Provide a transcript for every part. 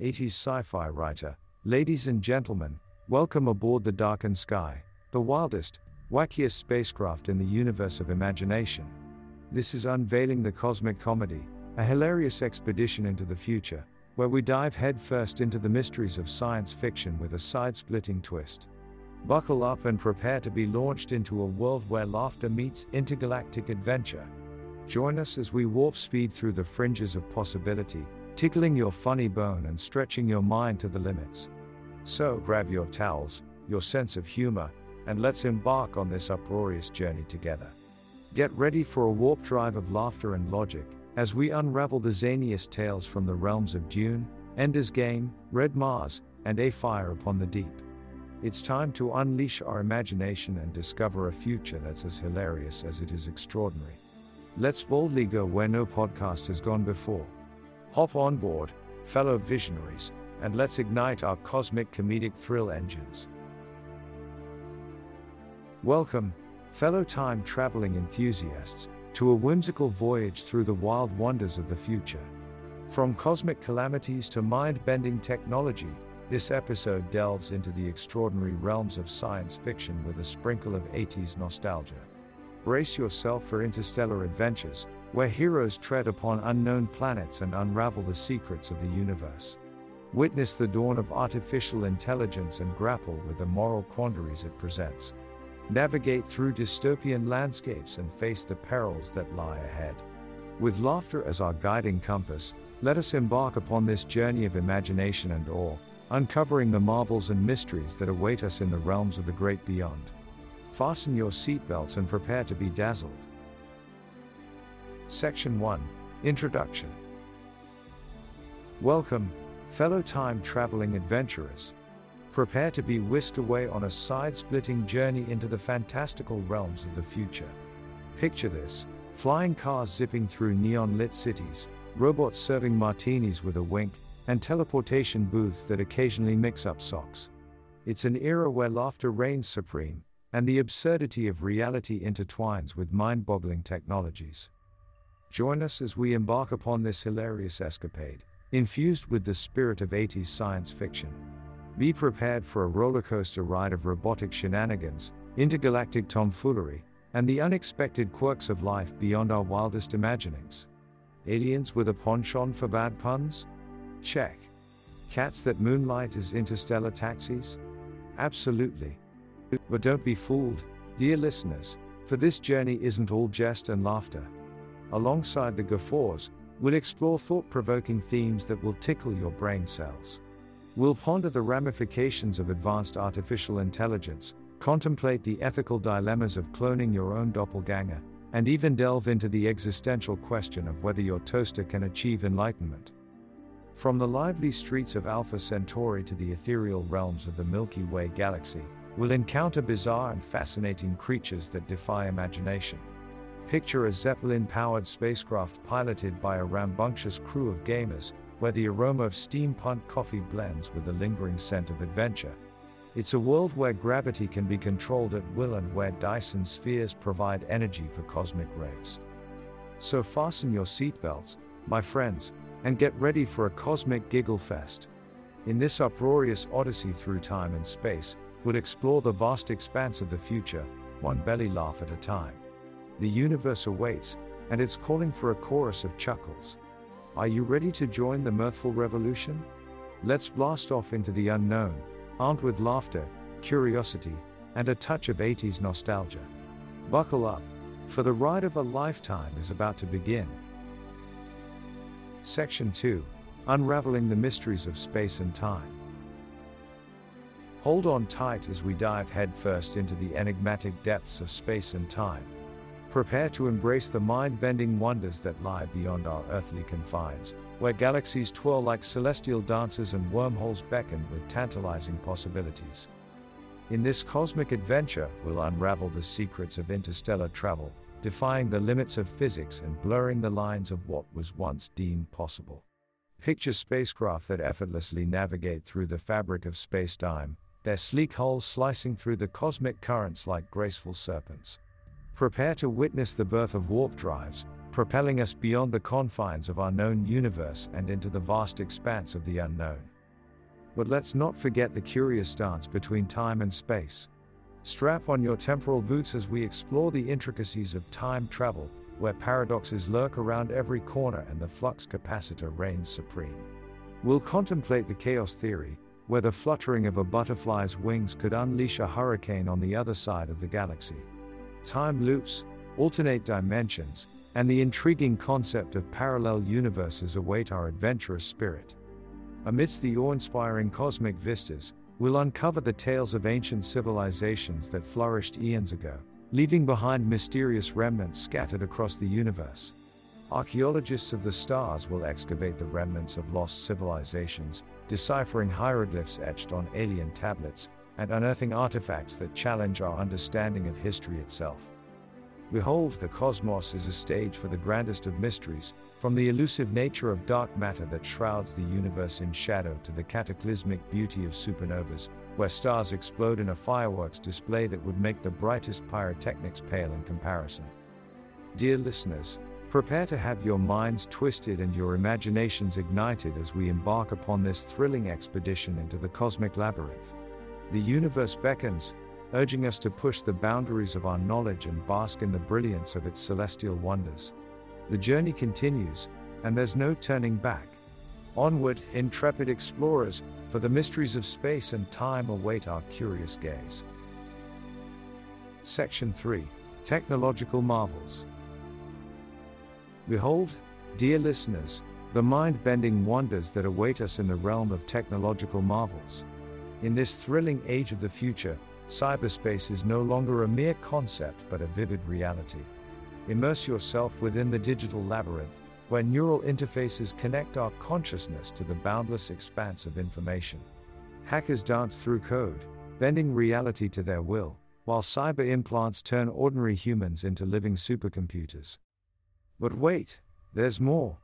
80s sci fi writer, ladies and gentlemen, welcome aboard the darkened sky, the wildest, wackiest spacecraft in the universe of imagination. This is Unveiling the Cosmic Comedy, a hilarious expedition into the future, where we dive headfirst into the mysteries of science fiction with a side splitting twist. Buckle up and prepare to be launched into a world where laughter meets intergalactic adventure. Join us as we warp speed through the fringes of possibility, tickling your funny bone and stretching your mind to the limits. So grab your towels, your sense of humor, and let's embark on this uproarious journey together. Get ready for a warp drive of laughter and logic as we unravel the zaniest tales from the realms of Dune, Ender's Game, Red Mars, and A Fire Upon the Deep. It's time to unleash our imagination and discover a future that's as hilarious as it is extraordinary. Let's boldly go where no podcast has gone before. Hop on board, fellow visionaries, and let's ignite our cosmic comedic thrill engines. Welcome, fellow time traveling enthusiasts, to a whimsical voyage through the wild wonders of the future. From cosmic calamities to mind bending technology, this episode delves into the extraordinary realms of science fiction with a sprinkle of 80s nostalgia. Brace yourself for interstellar adventures, where heroes tread upon unknown planets and unravel the secrets of the universe. Witness the dawn of artificial intelligence and grapple with the moral quandaries it presents. Navigate through dystopian landscapes and face the perils that lie ahead. With laughter as our guiding compass, let us embark upon this journey of imagination and awe, uncovering the marvels and mysteries that await us in the realms of the great beyond. Fasten your seatbelts and prepare to be dazzled. Section 1 Introduction Welcome, fellow time traveling adventurers. Prepare to be whisked away on a side splitting journey into the fantastical realms of the future. Picture this flying cars zipping through neon lit cities, robots serving martinis with a wink, and teleportation booths that occasionally mix up socks. It's an era where laughter reigns supreme, and the absurdity of reality intertwines with mind boggling technologies. Join us as we embark upon this hilarious escapade, infused with the spirit of 80s science fiction. Be prepared for a rollercoaster ride of robotic shenanigans, intergalactic tomfoolery, and the unexpected quirks of life beyond our wildest imaginings. Aliens with a penchant for bad puns? Check. Cats that moonlight as interstellar taxis? Absolutely. But don't be fooled, dear listeners, for this journey isn't all jest and laughter. Alongside the guffaws, we'll explore thought provoking themes that will tickle your brain cells. We'll ponder the ramifications of advanced artificial intelligence, contemplate the ethical dilemmas of cloning your own doppelganger, and even delve into the existential question of whether your toaster can achieve enlightenment. From the lively streets of Alpha Centauri to the ethereal realms of the Milky Way galaxy, we'll encounter bizarre and fascinating creatures that defy imagination. Picture a Zeppelin powered spacecraft piloted by a rambunctious crew of gamers, where the aroma of steampunk coffee blends with the lingering scent of adventure. It's a world where gravity can be controlled at will and where Dyson spheres provide energy for cosmic rays. So fasten your seatbelts, my friends, and get ready for a cosmic giggle fest. In this uproarious odyssey through time and space, we'll explore the vast expanse of the future, one belly laugh at a time. The universe awaits, and it's calling for a chorus of chuckles. Are you ready to join the mirthful revolution? Let's blast off into the unknown, armed with laughter, curiosity, and a touch of 80s nostalgia. Buckle up, for the ride of a lifetime is about to begin. Section 2 Unraveling the Mysteries of Space and Time. Hold on tight as we dive headfirst into the enigmatic depths of space and time. Prepare to embrace the mind bending wonders that lie beyond our earthly confines, where galaxies twirl like celestial dances and wormholes beckon with tantalizing possibilities. In this cosmic adventure, we'll unravel the secrets of interstellar travel, defying the limits of physics and blurring the lines of what was once deemed possible. Picture spacecraft that effortlessly navigate through the fabric of space time, their sleek hulls slicing through the cosmic currents like graceful serpents. Prepare to witness the birth of warp drives, propelling us beyond the confines of our known universe and into the vast expanse of the unknown. But let's not forget the curious dance between time and space. Strap on your temporal boots as we explore the intricacies of time travel, where paradoxes lurk around every corner and the flux capacitor reigns supreme. We'll contemplate the chaos theory, where the fluttering of a butterfly's wings could unleash a hurricane on the other side of the galaxy. Time loops, alternate dimensions, and the intriguing concept of parallel universes await our adventurous spirit. Amidst the awe inspiring cosmic vistas, we'll uncover the tales of ancient civilizations that flourished eons ago, leaving behind mysterious remnants scattered across the universe. Archaeologists of the stars will excavate the remnants of lost civilizations, deciphering hieroglyphs etched on alien tablets, and unearthing artifacts that challenge our understanding of history itself. Behold, the cosmos is a stage for the grandest of mysteries, from the elusive nature of dark matter that shrouds the universe in shadow to the cataclysmic beauty of supernovas, where stars explode in a fireworks display that would make the brightest pyrotechnics pale in comparison. Dear listeners, Prepare to have your minds twisted and your imaginations ignited as we embark upon this thrilling expedition into the cosmic labyrinth. The universe beckons, urging us to push the boundaries of our knowledge and bask in the brilliance of its celestial wonders. The journey continues, and there's no turning back. Onward, intrepid explorers, for the mysteries of space and time await our curious gaze. Section 3 Technological Marvels Behold, dear listeners, the mind bending wonders that await us in the realm of technological marvels. In this thrilling age of the future, cyberspace is no longer a mere concept but a vivid reality. Immerse yourself within the digital labyrinth, where neural interfaces connect our consciousness to the boundless expanse of information. Hackers dance through code, bending reality to their will, while cyber implants turn ordinary humans into living supercomputers. But wait, there's more.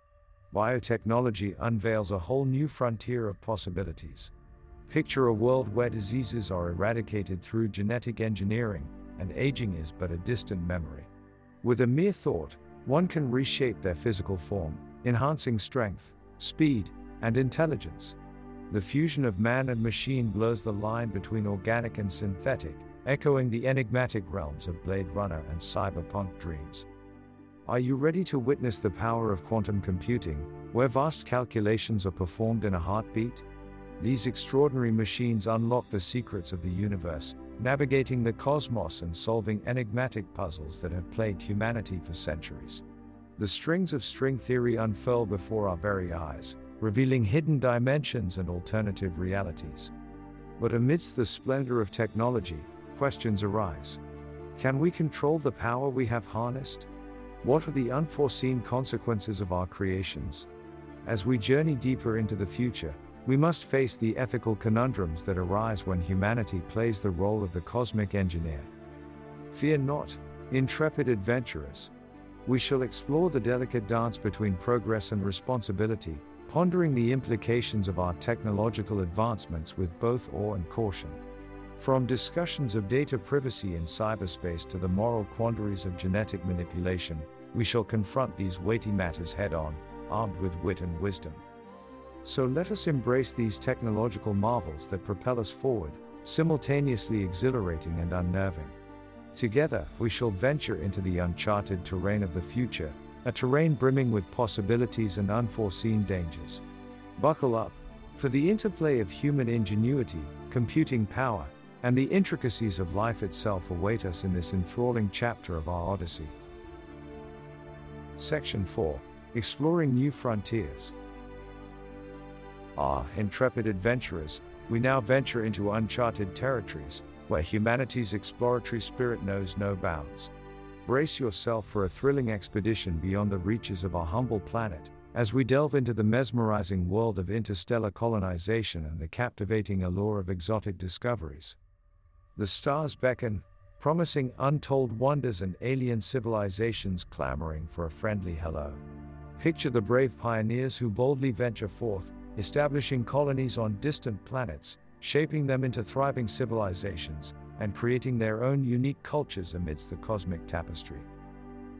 Biotechnology unveils a whole new frontier of possibilities. Picture a world where diseases are eradicated through genetic engineering, and aging is but a distant memory. With a mere thought, one can reshape their physical form, enhancing strength, speed, and intelligence. The fusion of man and machine blurs the line between organic and synthetic, echoing the enigmatic realms of Blade Runner and cyberpunk dreams. Are you ready to witness the power of quantum computing, where vast calculations are performed in a heartbeat? These extraordinary machines unlock the secrets of the universe, navigating the cosmos and solving enigmatic puzzles that have plagued humanity for centuries. The strings of string theory unfurl before our very eyes, revealing hidden dimensions and alternative realities. But amidst the splendor of technology, questions arise. Can we control the power we have harnessed? What are the unforeseen consequences of our creations? As we journey deeper into the future, we must face the ethical conundrums that arise when humanity plays the role of the cosmic engineer. Fear not, intrepid adventurers. We shall explore the delicate dance between progress and responsibility, pondering the implications of our technological advancements with both awe and caution. From discussions of data privacy in cyberspace to the moral quandaries of genetic manipulation, we shall confront these weighty matters head on, armed with wit and wisdom. So let us embrace these technological marvels that propel us forward, simultaneously exhilarating and unnerving. Together, we shall venture into the uncharted terrain of the future, a terrain brimming with possibilities and unforeseen dangers. Buckle up, for the interplay of human ingenuity, computing power, and the intricacies of life itself await us in this enthralling chapter of our Odyssey. Section 4 Exploring New Frontiers. Ah, intrepid adventurers, we now venture into uncharted territories, where humanity's exploratory spirit knows no bounds. Brace yourself for a thrilling expedition beyond the reaches of our humble planet, as we delve into the mesmerizing world of interstellar colonization and the captivating allure of exotic discoveries. The stars beckon, promising untold wonders and alien civilizations clamoring for a friendly hello. Picture the brave pioneers who boldly venture forth, establishing colonies on distant planets, shaping them into thriving civilizations, and creating their own unique cultures amidst the cosmic tapestry.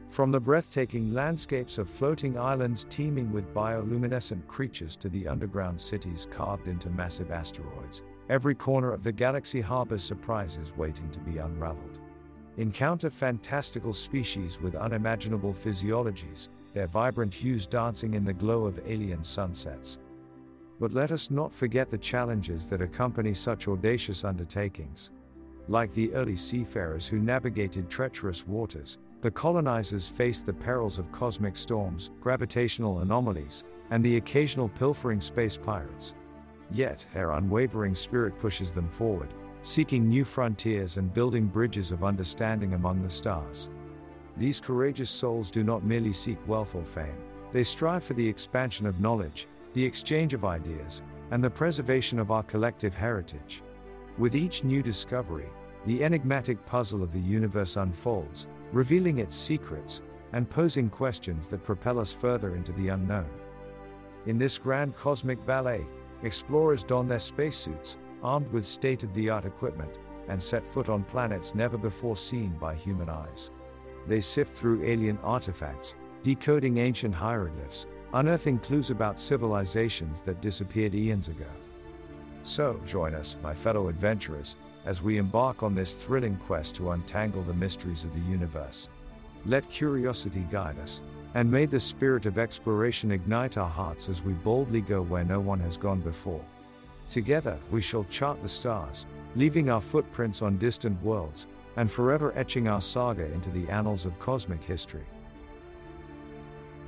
From the breathtaking landscapes of floating islands teeming with bioluminescent creatures to the underground cities carved into massive asteroids, every corner of the galaxy harbors surprises waiting to be unraveled. Encounter fantastical species with unimaginable physiologies, their vibrant hues dancing in the glow of alien sunsets. But let us not forget the challenges that accompany such audacious undertakings. Like the early seafarers who navigated treacherous waters, the colonizers faced the perils of cosmic storms, gravitational anomalies, and the occasional pilfering space pirates. Yet, their unwavering spirit pushes them forward, seeking new frontiers and building bridges of understanding among the stars. These courageous souls do not merely seek wealth or fame, they strive for the expansion of knowledge, the exchange of ideas, and the preservation of our collective heritage. With each new discovery, the enigmatic puzzle of the universe unfolds, revealing its secrets, and posing questions that propel us further into the unknown. In this grand cosmic ballet, explorers don their spacesuits, armed with state of the art equipment, and set foot on planets never before seen by human eyes. They sift through alien artifacts, decoding ancient hieroglyphs, unearthing clues about civilizations that disappeared eons ago. So, join us, my fellow adventurers, as we embark on this thrilling quest to untangle the mysteries of the universe. Let curiosity guide us, and may the spirit of exploration ignite our hearts as we boldly go where no one has gone before. Together, we shall chart the stars, leaving our footprints on distant worlds, and forever etching our saga into the annals of cosmic history.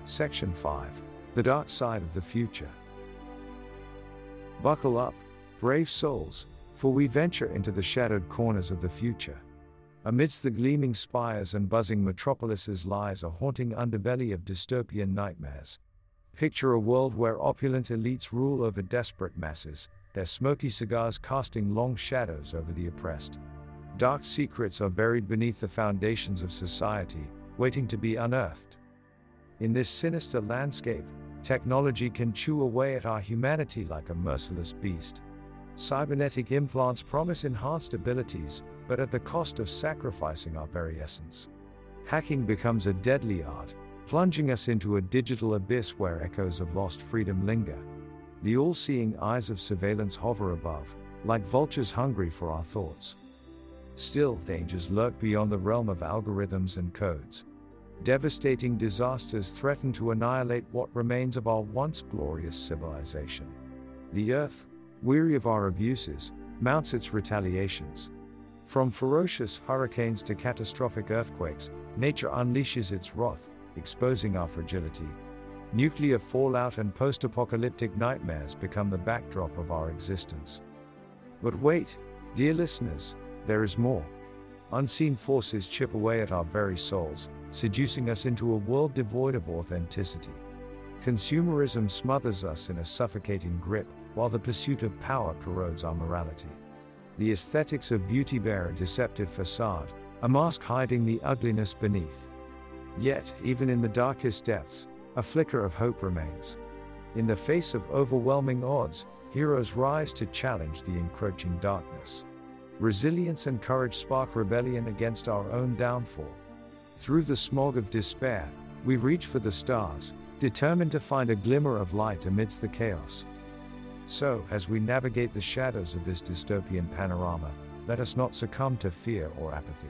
Section 5 The Dark Side of the Future. Buckle up, brave souls, for we venture into the shadowed corners of the future. Amidst the gleaming spires and buzzing metropolises lies a haunting underbelly of dystopian nightmares. Picture a world where opulent elites rule over desperate masses, their smoky cigars casting long shadows over the oppressed. Dark secrets are buried beneath the foundations of society, waiting to be unearthed. In this sinister landscape, technology can chew away at our humanity like a merciless beast. Cybernetic implants promise enhanced abilities, but at the cost of sacrificing our very essence. Hacking becomes a deadly art, plunging us into a digital abyss where echoes of lost freedom linger. The all seeing eyes of surveillance hover above, like vultures hungry for our thoughts. Still, dangers lurk beyond the realm of algorithms and codes. Devastating disasters threaten to annihilate what remains of our once glorious civilization. The Earth, weary of our abuses, mounts its retaliations. From ferocious hurricanes to catastrophic earthquakes, nature unleashes its wrath, exposing our fragility. Nuclear fallout and post apocalyptic nightmares become the backdrop of our existence. But wait, dear listeners, there is more. Unseen forces chip away at our very souls, seducing us into a world devoid of authenticity. Consumerism smothers us in a suffocating grip, while the pursuit of power corrodes our morality. The aesthetics of beauty bear a deceptive facade, a mask hiding the ugliness beneath. Yet, even in the darkest depths, a flicker of hope remains. In the face of overwhelming odds, heroes rise to challenge the encroaching darkness. Resilience and courage spark rebellion against our own downfall. Through the smog of despair, we reach for the stars, determined to find a glimmer of light amidst the chaos. So, as we navigate the shadows of this dystopian panorama, let us not succumb to fear or apathy.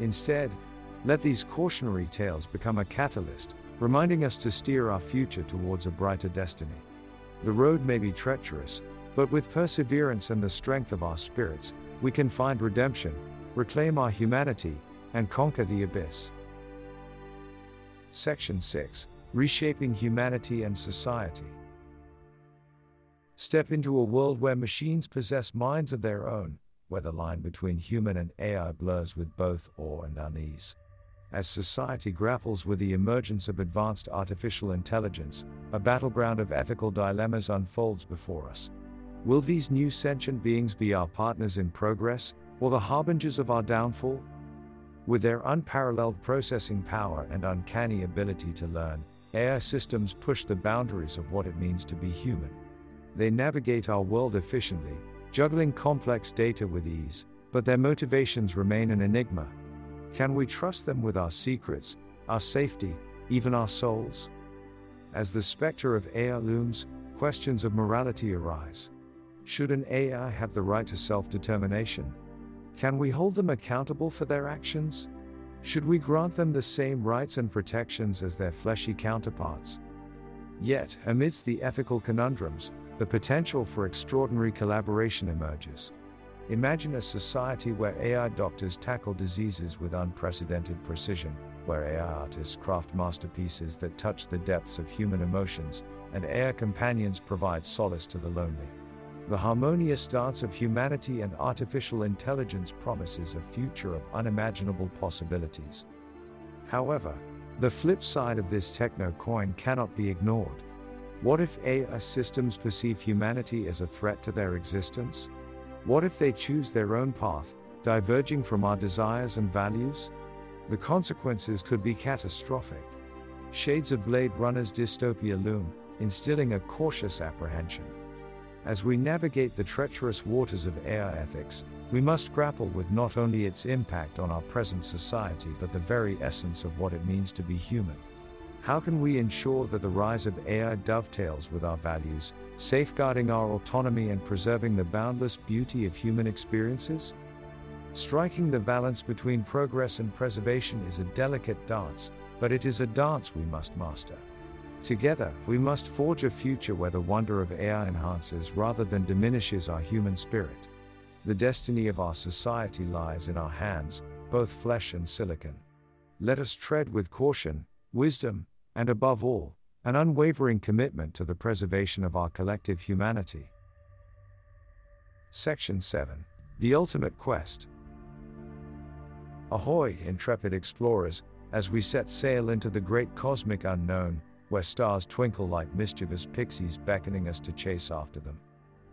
Instead, let these cautionary tales become a catalyst, reminding us to steer our future towards a brighter destiny. The road may be treacherous, but with perseverance and the strength of our spirits, we can find redemption, reclaim our humanity, and conquer the abyss. Section 6 Reshaping Humanity and Society. Step into a world where machines possess minds of their own, where the line between human and AI blurs with both awe and unease. As society grapples with the emergence of advanced artificial intelligence, a battleground of ethical dilemmas unfolds before us. Will these new sentient beings be our partners in progress, or the harbingers of our downfall? With their unparalleled processing power and uncanny ability to learn, AI systems push the boundaries of what it means to be human. They navigate our world efficiently, juggling complex data with ease, but their motivations remain an enigma. Can we trust them with our secrets, our safety, even our souls? As the specter of AI looms, questions of morality arise. Should an AI have the right to self determination? Can we hold them accountable for their actions? Should we grant them the same rights and protections as their fleshy counterparts? Yet, amidst the ethical conundrums, the potential for extraordinary collaboration emerges. Imagine a society where AI doctors tackle diseases with unprecedented precision, where AI artists craft masterpieces that touch the depths of human emotions, and AI companions provide solace to the lonely. The harmonious dance of humanity and artificial intelligence promises a future of unimaginable possibilities. However, the flip side of this techno coin cannot be ignored. What if AI systems perceive humanity as a threat to their existence? What if they choose their own path, diverging from our desires and values? The consequences could be catastrophic. Shades of Blade Runner's dystopia loom, instilling a cautious apprehension. As we navigate the treacherous waters of AI ethics, we must grapple with not only its impact on our present society but the very essence of what it means to be human. How can we ensure that the rise of AI dovetails with our values, safeguarding our autonomy and preserving the boundless beauty of human experiences? Striking the balance between progress and preservation is a delicate dance, but it is a dance we must master. Together, we must forge a future where the wonder of AI enhances rather than diminishes our human spirit. The destiny of our society lies in our hands, both flesh and silicon. Let us tread with caution, wisdom, and above all, an unwavering commitment to the preservation of our collective humanity. Section 7 The Ultimate Quest. Ahoy, intrepid explorers, as we set sail into the great cosmic unknown, where stars twinkle like mischievous pixies beckoning us to chase after them.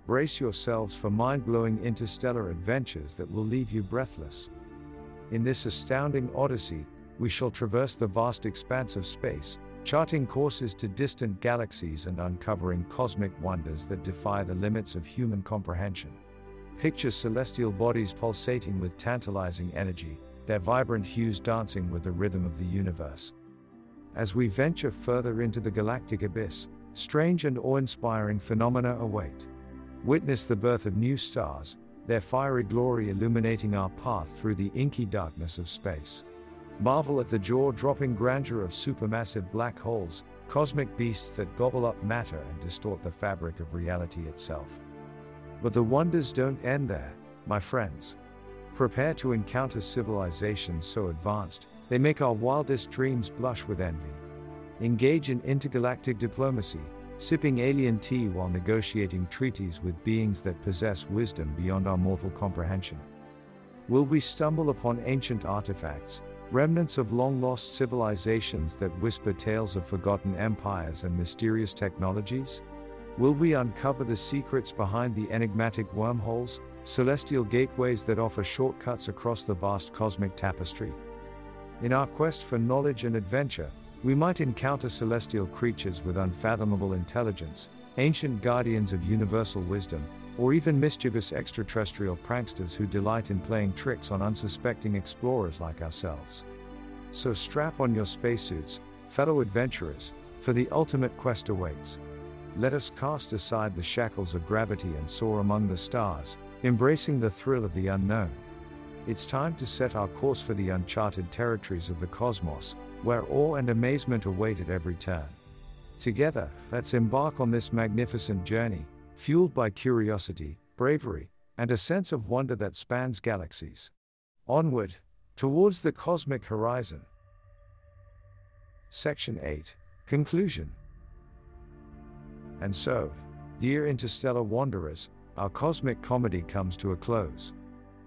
Brace yourselves for mind blowing interstellar adventures that will leave you breathless. In this astounding odyssey, we shall traverse the vast expanse of space, charting courses to distant galaxies and uncovering cosmic wonders that defy the limits of human comprehension. Picture celestial bodies pulsating with tantalizing energy, their vibrant hues dancing with the rhythm of the universe. As we venture further into the galactic abyss, strange and awe inspiring phenomena await. Witness the birth of new stars, their fiery glory illuminating our path through the inky darkness of space. Marvel at the jaw dropping grandeur of supermassive black holes, cosmic beasts that gobble up matter and distort the fabric of reality itself. But the wonders don't end there, my friends. Prepare to encounter civilizations so advanced, they make our wildest dreams blush with envy. Engage in intergalactic diplomacy, sipping alien tea while negotiating treaties with beings that possess wisdom beyond our mortal comprehension. Will we stumble upon ancient artifacts, remnants of long lost civilizations that whisper tales of forgotten empires and mysterious technologies? Will we uncover the secrets behind the enigmatic wormholes, celestial gateways that offer shortcuts across the vast cosmic tapestry? In our quest for knowledge and adventure, we might encounter celestial creatures with unfathomable intelligence, ancient guardians of universal wisdom, or even mischievous extraterrestrial pranksters who delight in playing tricks on unsuspecting explorers like ourselves. So strap on your spacesuits, fellow adventurers, for the ultimate quest awaits. Let us cast aside the shackles of gravity and soar among the stars, embracing the thrill of the unknown. It's time to set our course for the uncharted territories of the cosmos, where awe and amazement await at every turn. Together, let's embark on this magnificent journey, fueled by curiosity, bravery, and a sense of wonder that spans galaxies. Onward, towards the cosmic horizon. Section 8 Conclusion And so, dear interstellar wanderers, our cosmic comedy comes to a close.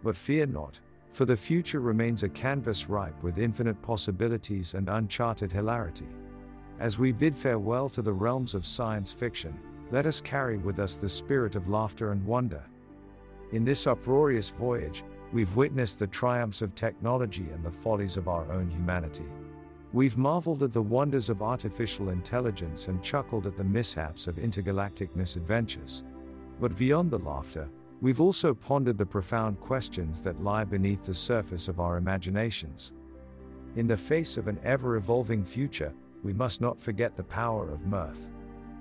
But fear not, for the future remains a canvas ripe with infinite possibilities and uncharted hilarity. As we bid farewell to the realms of science fiction, let us carry with us the spirit of laughter and wonder. In this uproarious voyage, we've witnessed the triumphs of technology and the follies of our own humanity. We've marveled at the wonders of artificial intelligence and chuckled at the mishaps of intergalactic misadventures. But beyond the laughter, We've also pondered the profound questions that lie beneath the surface of our imaginations. In the face of an ever evolving future, we must not forget the power of mirth.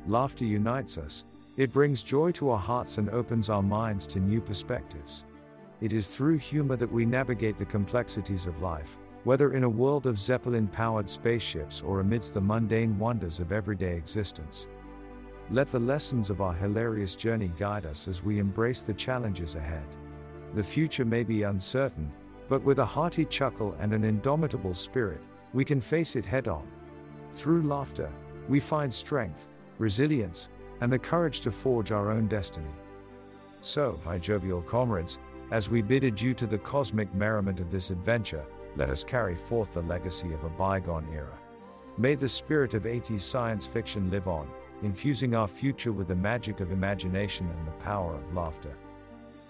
Laughter unites us, it brings joy to our hearts and opens our minds to new perspectives. It is through humor that we navigate the complexities of life, whether in a world of Zeppelin powered spaceships or amidst the mundane wonders of everyday existence. Let the lessons of our hilarious journey guide us as we embrace the challenges ahead. The future may be uncertain, but with a hearty chuckle and an indomitable spirit, we can face it head on. Through laughter, we find strength, resilience, and the courage to forge our own destiny. So, my jovial comrades, as we bid adieu to the cosmic merriment of this adventure, let us carry forth the legacy of a bygone era. May the spirit of 80s science fiction live on, infusing our future with the magic of imagination and the power of laughter.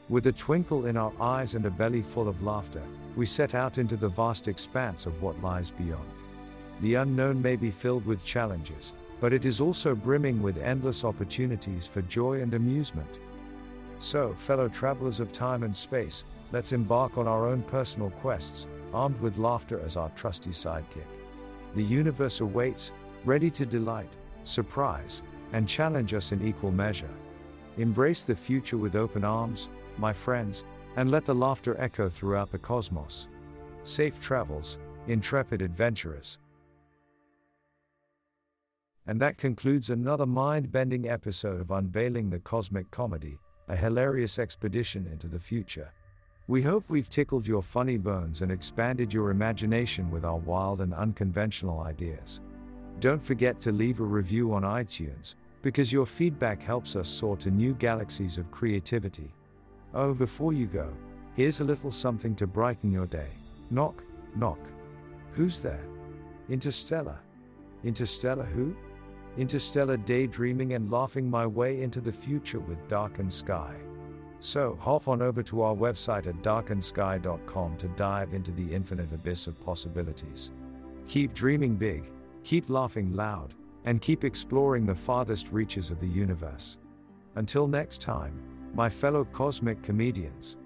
With a twinkle in our eyes and a belly full of laughter, we set out into the vast expanse of what lies beyond. The unknown may be filled with challenges, but it is also brimming with endless opportunities for joy and amusement. So, fellow travelers of time and space, let's embark on our own personal quests, armed with laughter as our trusty sidekick. The universe awaits, ready to delight, surprise, and challenge us in equal measure. Embrace the future with open arms, my friends, and let the laughter echo throughout the cosmos. Safe travels, intrepid adventurers. And that concludes another mind bending episode of Unveiling the Cosmic Comedy, a hilarious expedition into the future. We hope we've tickled your funny bones and expanded your imagination with our wild and unconventional ideas. Don't forget to leave a review on iTunes, because your feedback helps us soar to new galaxies of creativity. Oh, before you go, here's a little something to brighten your day. Knock, knock. Who's there? Interstellar. Interstellar who? interstellar daydreaming and laughing my way into the future with darkened sky. So, hop on over to our website at darkensky.com to dive into the infinite abyss of possibilities. Keep dreaming big, keep laughing loud, and keep exploring the farthest reaches of the universe. Until next time, my fellow cosmic comedians.